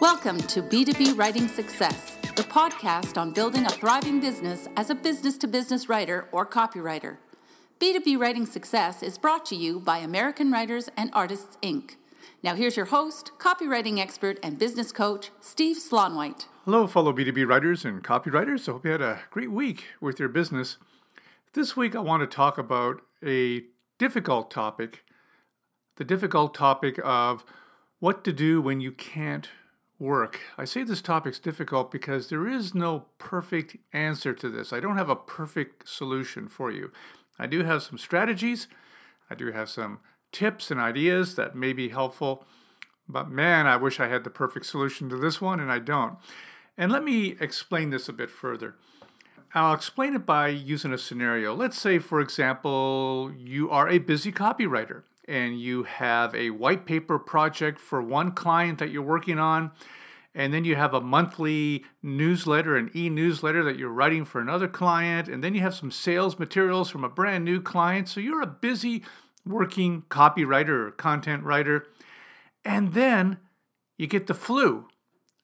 Welcome to B2B Writing Success, the podcast on building a thriving business as a business to business writer or copywriter. B2B Writing Success is brought to you by American Writers and Artists, Inc. Now, here's your host, copywriting expert, and business coach, Steve Slaunwhite. Hello, fellow B2B writers and copywriters. I hope you had a great week with your business. This week, I want to talk about a difficult topic the difficult topic of what to do when you can't work. I say this topic's difficult because there is no perfect answer to this. I don't have a perfect solution for you. I do have some strategies, I do have some tips and ideas that may be helpful, but man, I wish I had the perfect solution to this one, and I don't. And let me explain this a bit further. I'll explain it by using a scenario. Let's say, for example, you are a busy copywriter and you have a white paper project for one client that you're working on, and then you have a monthly newsletter, an e newsletter that you're writing for another client, and then you have some sales materials from a brand new client. So you're a busy working copywriter or content writer. And then you get the flu.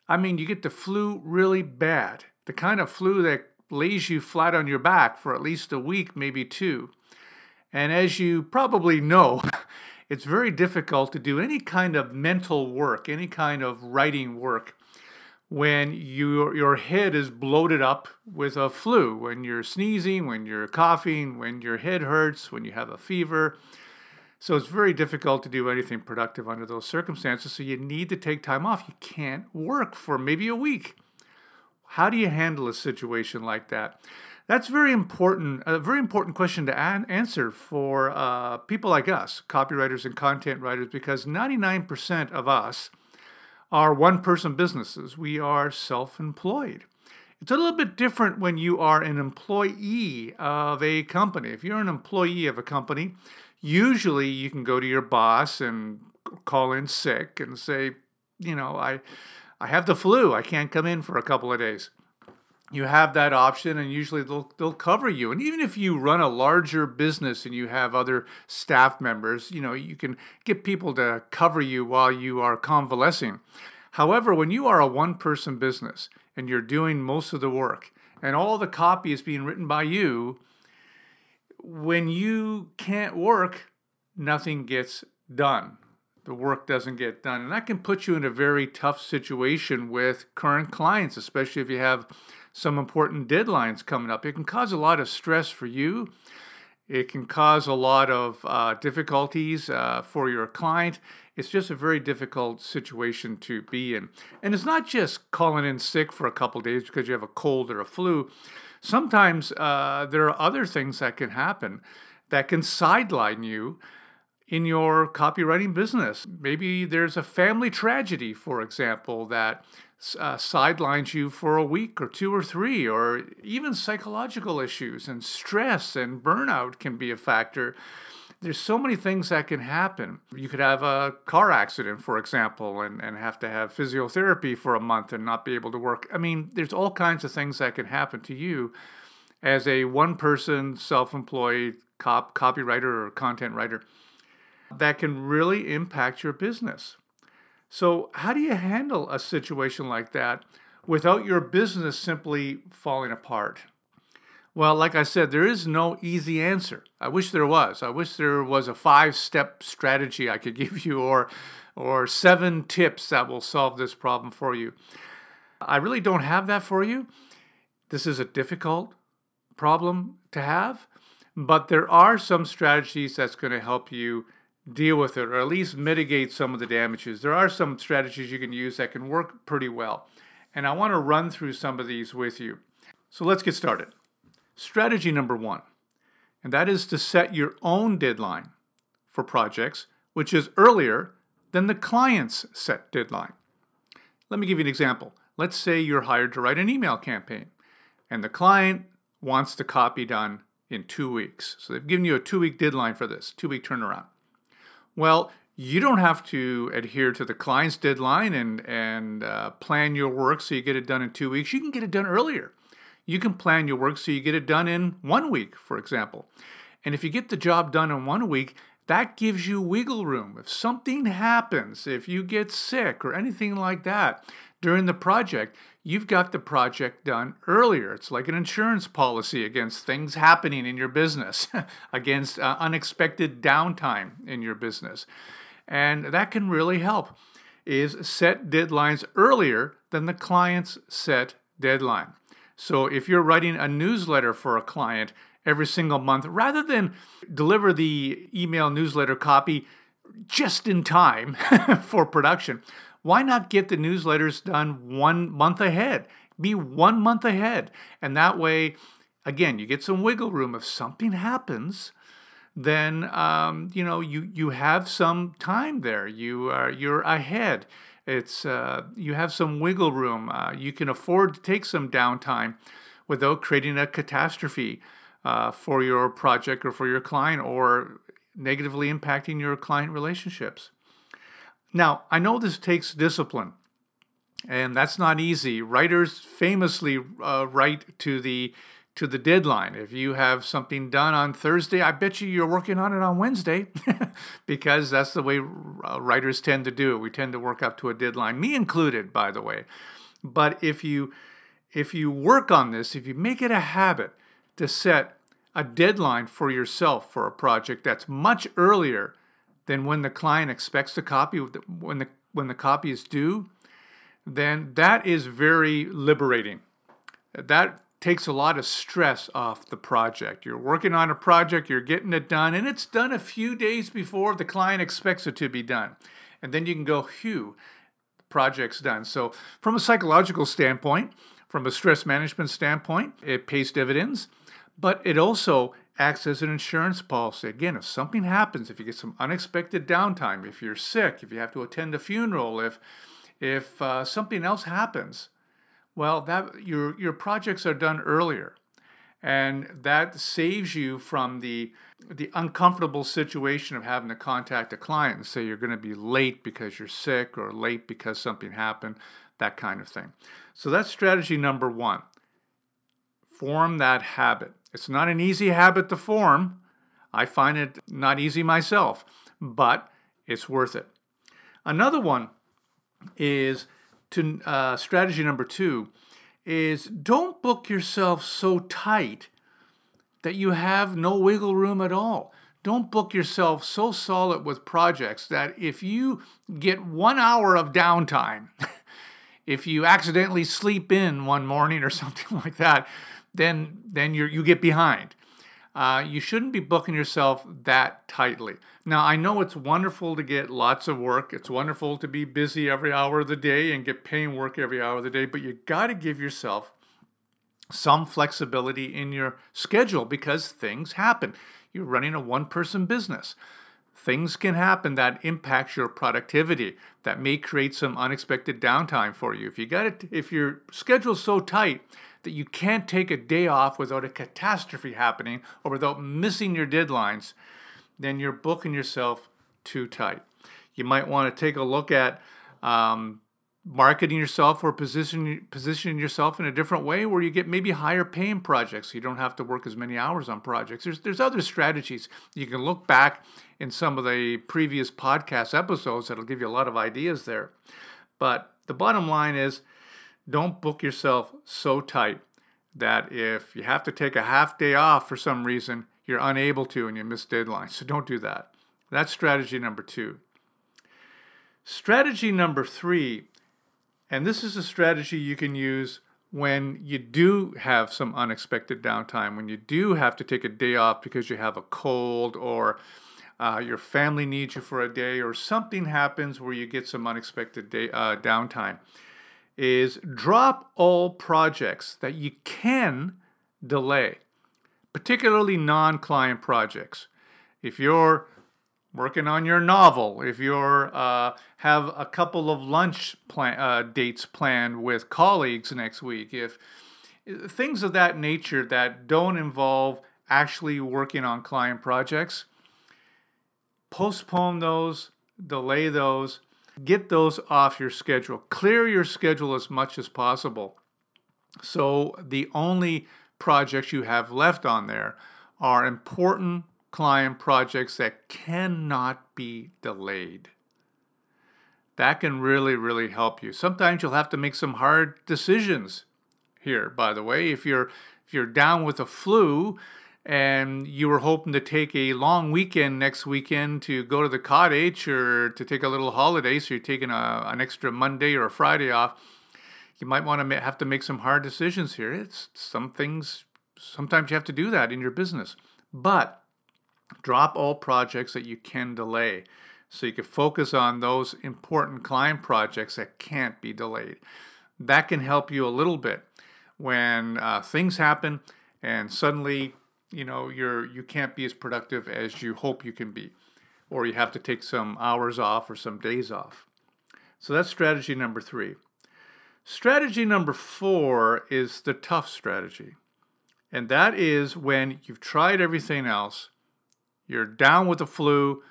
I mean, you get the flu really bad, the kind of flu that lays you flat on your back for at least a week, maybe two. And as you probably know, it's very difficult to do any kind of mental work, any kind of writing work when you, your head is bloated up with a flu, when you're sneezing, when you're coughing, when your head hurts, when you have a fever. So it's very difficult to do anything productive under those circumstances. So you need to take time off. You can't work for maybe a week. How do you handle a situation like that? That's very important. A very important question to an- answer for uh, people like us, copywriters and content writers, because 99% of us are one-person businesses. We are self-employed. It's a little bit different when you are an employee of a company. If you're an employee of a company, usually you can go to your boss and call in sick and say, you know, I I have the flu. I can't come in for a couple of days you have that option and usually they'll they'll cover you. And even if you run a larger business and you have other staff members you know you can get people to cover you while you are convalescing. However when you are a one person business and you're doing most of the work and all the copy is being written by you when you can't work nothing gets done. The work doesn't get done. And that can put you in a very tough situation with current clients especially if you have some important deadlines coming up. It can cause a lot of stress for you. It can cause a lot of uh, difficulties uh, for your client. It's just a very difficult situation to be in. And it's not just calling in sick for a couple days because you have a cold or a flu. Sometimes uh, there are other things that can happen that can sideline you in your copywriting business. Maybe there's a family tragedy, for example, that uh, sidelines you for a week or two or three, or even psychological issues and stress and burnout can be a factor. There's so many things that can happen. You could have a car accident, for example, and, and have to have physiotherapy for a month and not be able to work. I mean, there's all kinds of things that can happen to you as a one person, self employed cop, copywriter or content writer that can really impact your business. So, how do you handle a situation like that without your business simply falling apart? Well, like I said, there is no easy answer. I wish there was. I wish there was a five-step strategy I could give you or or seven tips that will solve this problem for you. I really don't have that for you. This is a difficult problem to have, but there are some strategies that's going to help you deal with it or at least mitigate some of the damages. There are some strategies you can use that can work pretty well. And I want to run through some of these with you. So let's get started. Strategy number one, and that is to set your own deadline for projects, which is earlier than the client's set deadline. Let me give you an example. Let's say you're hired to write an email campaign, and the client wants the copy done in two weeks. So they've given you a two week deadline for this, two week turnaround. Well, you don't have to adhere to the client's deadline and and uh, plan your work so you get it done in two weeks. You can get it done earlier. You can plan your work so you get it done in one week, for example. And if you get the job done in one week, that gives you wiggle room. If something happens, if you get sick or anything like that during the project, you've got the project done earlier. It's like an insurance policy against things happening in your business, against uh, unexpected downtime in your business. And that can really help is set deadlines earlier than the client's set deadline. So if you're writing a newsletter for a client every single month, rather than deliver the email newsletter copy just in time for production, why not get the newsletters done one month ahead? Be one month ahead. And that way, again, you get some wiggle room. If something happens, then um, you know you you have some time there. You are you're ahead. It's uh, you have some wiggle room. Uh, you can afford to take some downtime without creating a catastrophe uh, for your project or for your client or negatively impacting your client relationships. Now, I know this takes discipline, and that's not easy. Writers famously uh, write to the to the deadline. If you have something done on Thursday, I bet you you're working on it on Wednesday because that's the way uh, writers tend to do it. We tend to work up to a deadline, me included, by the way. But if you if you work on this, if you make it a habit to set a deadline for yourself for a project that's much earlier than when the client expects the copy when the when the copy is due, then that is very liberating. That takes a lot of stress off the project. You're working on a project, you're getting it done, and it's done a few days before the client expects it to be done. And then you can go, phew, project's done. So, from a psychological standpoint, from a stress management standpoint, it pays dividends, but it also acts as an insurance policy. Again, if something happens, if you get some unexpected downtime, if you're sick, if you have to attend a funeral, if if uh, something else happens, well, that your your projects are done earlier, and that saves you from the the uncomfortable situation of having to contact a client and say you're going to be late because you're sick or late because something happened, that kind of thing. So that's strategy number one. Form that habit. It's not an easy habit to form. I find it not easy myself, but it's worth it. Another one is to uh, strategy number two is don't book yourself so tight that you have no wiggle room at all. Don't book yourself so solid with projects that if you get one hour of downtime, if you accidentally sleep in one morning or something like that, then then you you get behind uh, you shouldn't be booking yourself that tightly. Now, I know it's wonderful to get lots of work. It's wonderful to be busy every hour of the day and get paying work every hour of the day, but you got to give yourself some flexibility in your schedule because things happen. You're running a one person business. Things can happen that impacts your productivity that may create some unexpected downtime for you. If you got it if your schedule's so tight that you can't take a day off without a catastrophe happening or without missing your deadlines, then you're booking yourself too tight. You might want to take a look at um, marketing yourself or positioning positioning yourself in a different way where you get maybe higher paying projects. You don't have to work as many hours on projects. There's there's other strategies. You can look back in some of the previous podcast episodes that'll give you a lot of ideas there. But the bottom line is don't book yourself so tight that if you have to take a half day off for some reason, you're unable to and you miss deadlines. So don't do that. That's strategy number two. Strategy number three, and this is a strategy you can use when you do have some unexpected downtime, when you do have to take a day off because you have a cold or uh, your family needs you for a day or something happens where you get some unexpected day, uh, downtime is drop all projects that you can delay, particularly non client projects. If you're working on your novel, if you're uh, have a couple of lunch plan, uh, dates planned with colleagues next week, if things of that nature that don't involve actually working on client projects, postpone those, delay those, Get those off your schedule. Clear your schedule as much as possible. So the only projects you have left on there are important client projects that cannot be delayed. That can really, really help you. Sometimes you'll have to make some hard decisions here, by the way. If you're if you're down with a flu and you were hoping to take a long weekend next weekend to go to the cottage or to take a little holiday, so you're taking a, an extra Monday or a Friday off, you might want to have to make some hard decisions here. It's some things, sometimes you have to do that in your business. But drop all projects that you can delay so you can focus on those important client projects that can't be delayed. That can help you a little bit when uh, things happen and suddenly you know you're you can't be as productive as you hope you can be or you have to take some hours off or some days off. So that's strategy number three. Strategy number four is the tough strategy and that is when you've tried everything else you're down with the flu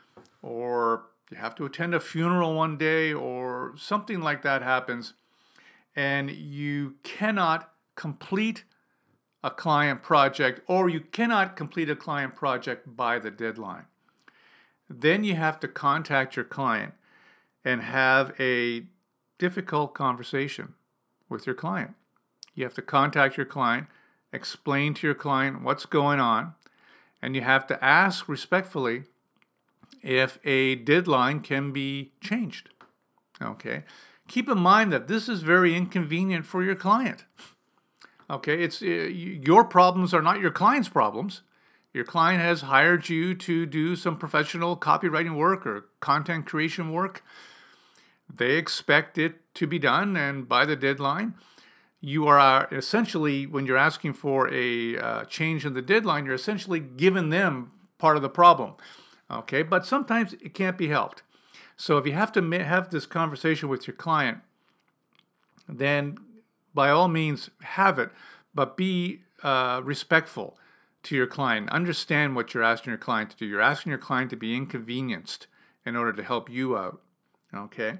or you have to attend a funeral one day or something like that happens and you cannot complete a client project or you cannot complete a client project by the deadline. Then you have to contact your client and have a difficult conversation with your client. You have to contact your client, explain to your client what's going on, and you have to ask respectfully if a deadline can be changed. Okay? Keep in mind that this is very inconvenient for your client. Okay, it's uh, your problems are not your client's problems. Your client has hired you to do some professional copywriting work or content creation work. They expect it to be done, and by the deadline, you are uh, essentially, when you're asking for a uh, change in the deadline, you're essentially giving them part of the problem. Okay, but sometimes it can't be helped. So if you have to have this conversation with your client, then by all means have it, but be uh, respectful to your client. Understand what you're asking your client to do. You're asking your client to be inconvenienced in order to help you out. Okay.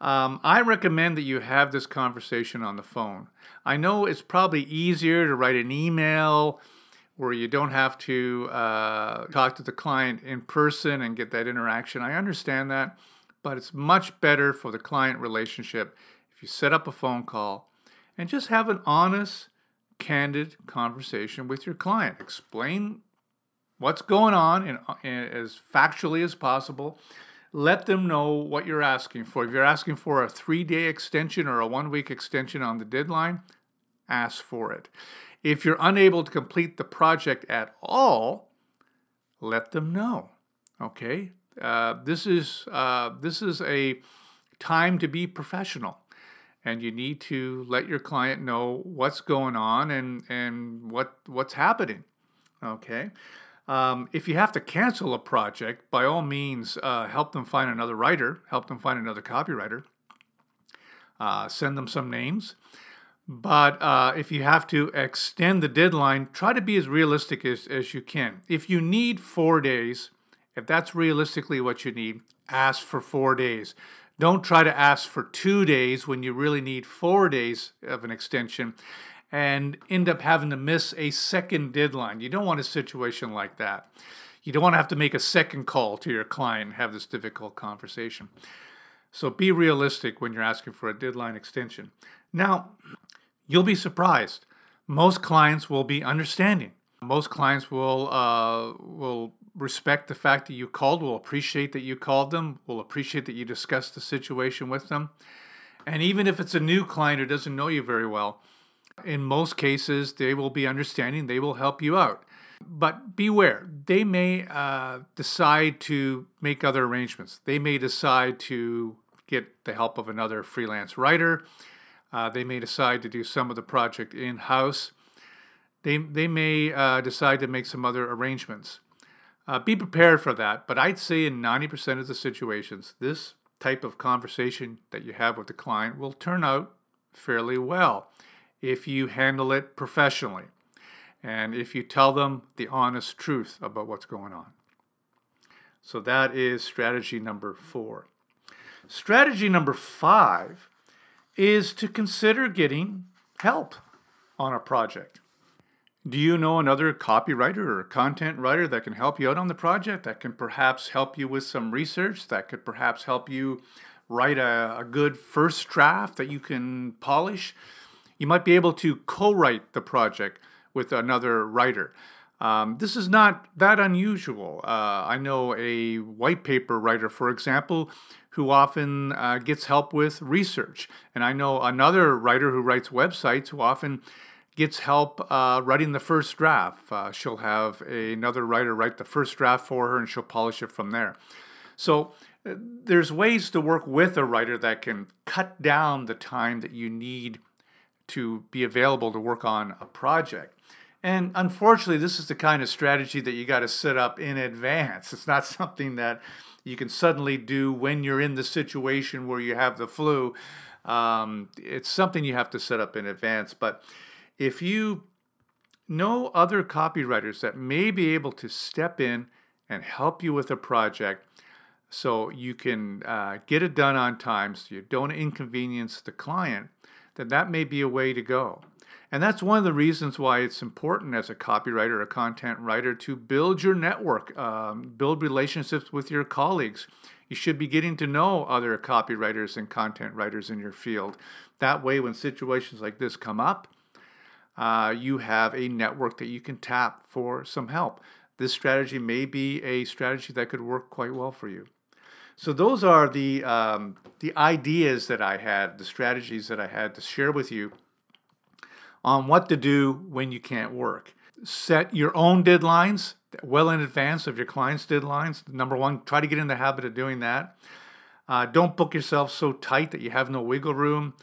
Um, I recommend that you have this conversation on the phone. I know it's probably easier to write an email where you don't have to uh, talk to the client in person and get that interaction. I understand that, but it's much better for the client relationship if you set up a phone call and just have an honest, candid conversation with your client. Explain what's going on in, in, as factually as possible. Let them know what you're asking for. If you're asking for a three day extension or a one week extension on the deadline, ask for it. If you're unable to complete the project at all, let them know. Okay, uh, this is uh, this is a time to be professional and you need to let your client know what's going on and and what what's happening. Okay. Um, if you have to cancel a project, by all means, uh, help them find another writer, help them find another copywriter, uh, send them some names. But uh, if you have to extend the deadline, try to be as realistic as, as you can. If you need four days, if that's realistically what you need, ask for four days. Don't try to ask for two days when you really need four days of an extension and end up having to miss a second deadline. You don't want a situation like that. You don't want to have to make a second call to your client and have this difficult conversation. So be realistic when you're asking for a deadline extension. Now, you'll be surprised. Most clients will be understanding. Most clients will uh, will respect the fact that you called, will appreciate that you called them, will appreciate that you discussed the situation with them. And even if it's a new client who doesn't know you very well, in most cases, they will be understanding, they will help you out. But beware, they may uh, decide to make other arrangements. They may decide to get the help of another freelance writer. Uh, they may decide to do some of the project in house. They, they may uh, decide to make some other arrangements. Uh, be prepared for that. But I'd say in 90% of the situations, this type of conversation that you have with the client will turn out fairly well if you handle it professionally and if you tell them the honest truth about what's going on. So that is strategy number four. Strategy number five is to consider getting help on a project. Do you know another copywriter or content writer that can help you out on the project, that can perhaps help you with some research, that could perhaps help you write a, a good first draft that you can polish? You might be able to co write the project with another writer. Um, this is not that unusual. Uh, I know a white paper writer, for example, who often uh, gets help with research. And I know another writer who writes websites who often gets help uh, writing the first draft. Uh, she'll have a, another writer write the first draft for her and she'll polish it from there. So uh, there's ways to work with a writer that can cut down the time that you need to be available to work on a project. And unfortunately, this is the kind of strategy that you got to set up in advance. It's not something that you can suddenly do when you're in the situation where you have the flu. Um, it's something you have to set up in advance. But if you know other copywriters that may be able to step in and help you with a project so you can uh, get it done on time so you don't inconvenience the client, then that may be a way to go. And that's one of the reasons why it's important as a copywriter, a content writer, to build your network, um, build relationships with your colleagues. You should be getting to know other copywriters and content writers in your field. That way, when situations like this come up, uh, you have a network that you can tap for some help. This strategy may be a strategy that could work quite well for you. So those are the um, the ideas that I had, the strategies that I had to share with you on what to do when you can't work. Set your own deadlines well in advance of your clients' deadlines. Number one, try to get in the habit of doing that. Uh, don't book yourself so tight that you have no wiggle room.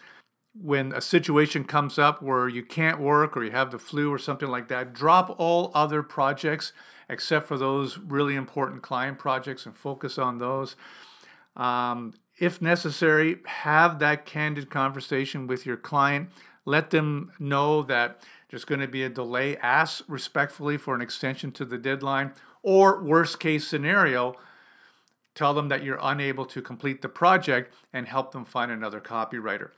When a situation comes up where you can't work or you have the flu or something like that, drop all other projects except for those really important client projects and focus on those. Um, if necessary, have that candid conversation with your client let them know that there's going to be a delay. Ask respectfully for an extension to the deadline. Or, worst case scenario, tell them that you're unable to complete the project and help them find another copywriter.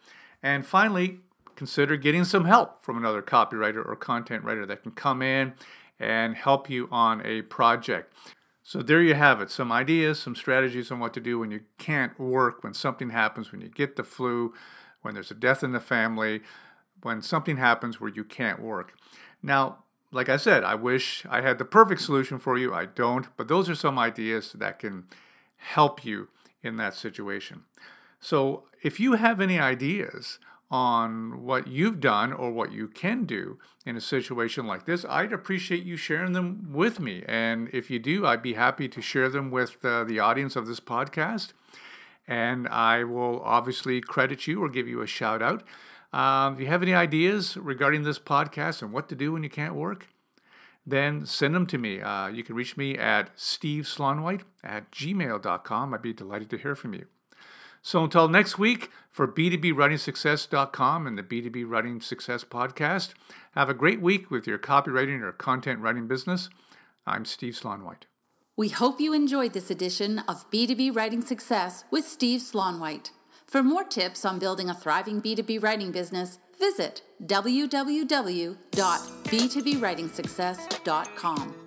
And finally, consider getting some help from another copywriter or content writer that can come in and help you on a project. So, there you have it some ideas, some strategies on what to do when you can't work, when something happens, when you get the flu, when there's a death in the family, when something happens where you can't work. Now, like I said, I wish I had the perfect solution for you. I don't, but those are some ideas that can help you in that situation. So, if you have any ideas on what you've done or what you can do in a situation like this, I'd appreciate you sharing them with me. And if you do, I'd be happy to share them with uh, the audience of this podcast. And I will obviously credit you or give you a shout out. Um, if you have any ideas regarding this podcast and what to do when you can't work, then send them to me. Uh, you can reach me at steveslaunwhite at gmail.com. I'd be delighted to hear from you. So until next week, for B2BWritingSuccess.com and the B2B Writing Success podcast, have a great week with your copywriting or content writing business. I'm Steve Slaunwhite. We hope you enjoyed this edition of B2B Writing Success with Steve Slaunwhite. For more tips on building a thriving B2B writing business, visit www.b2bwritingsuccess.com.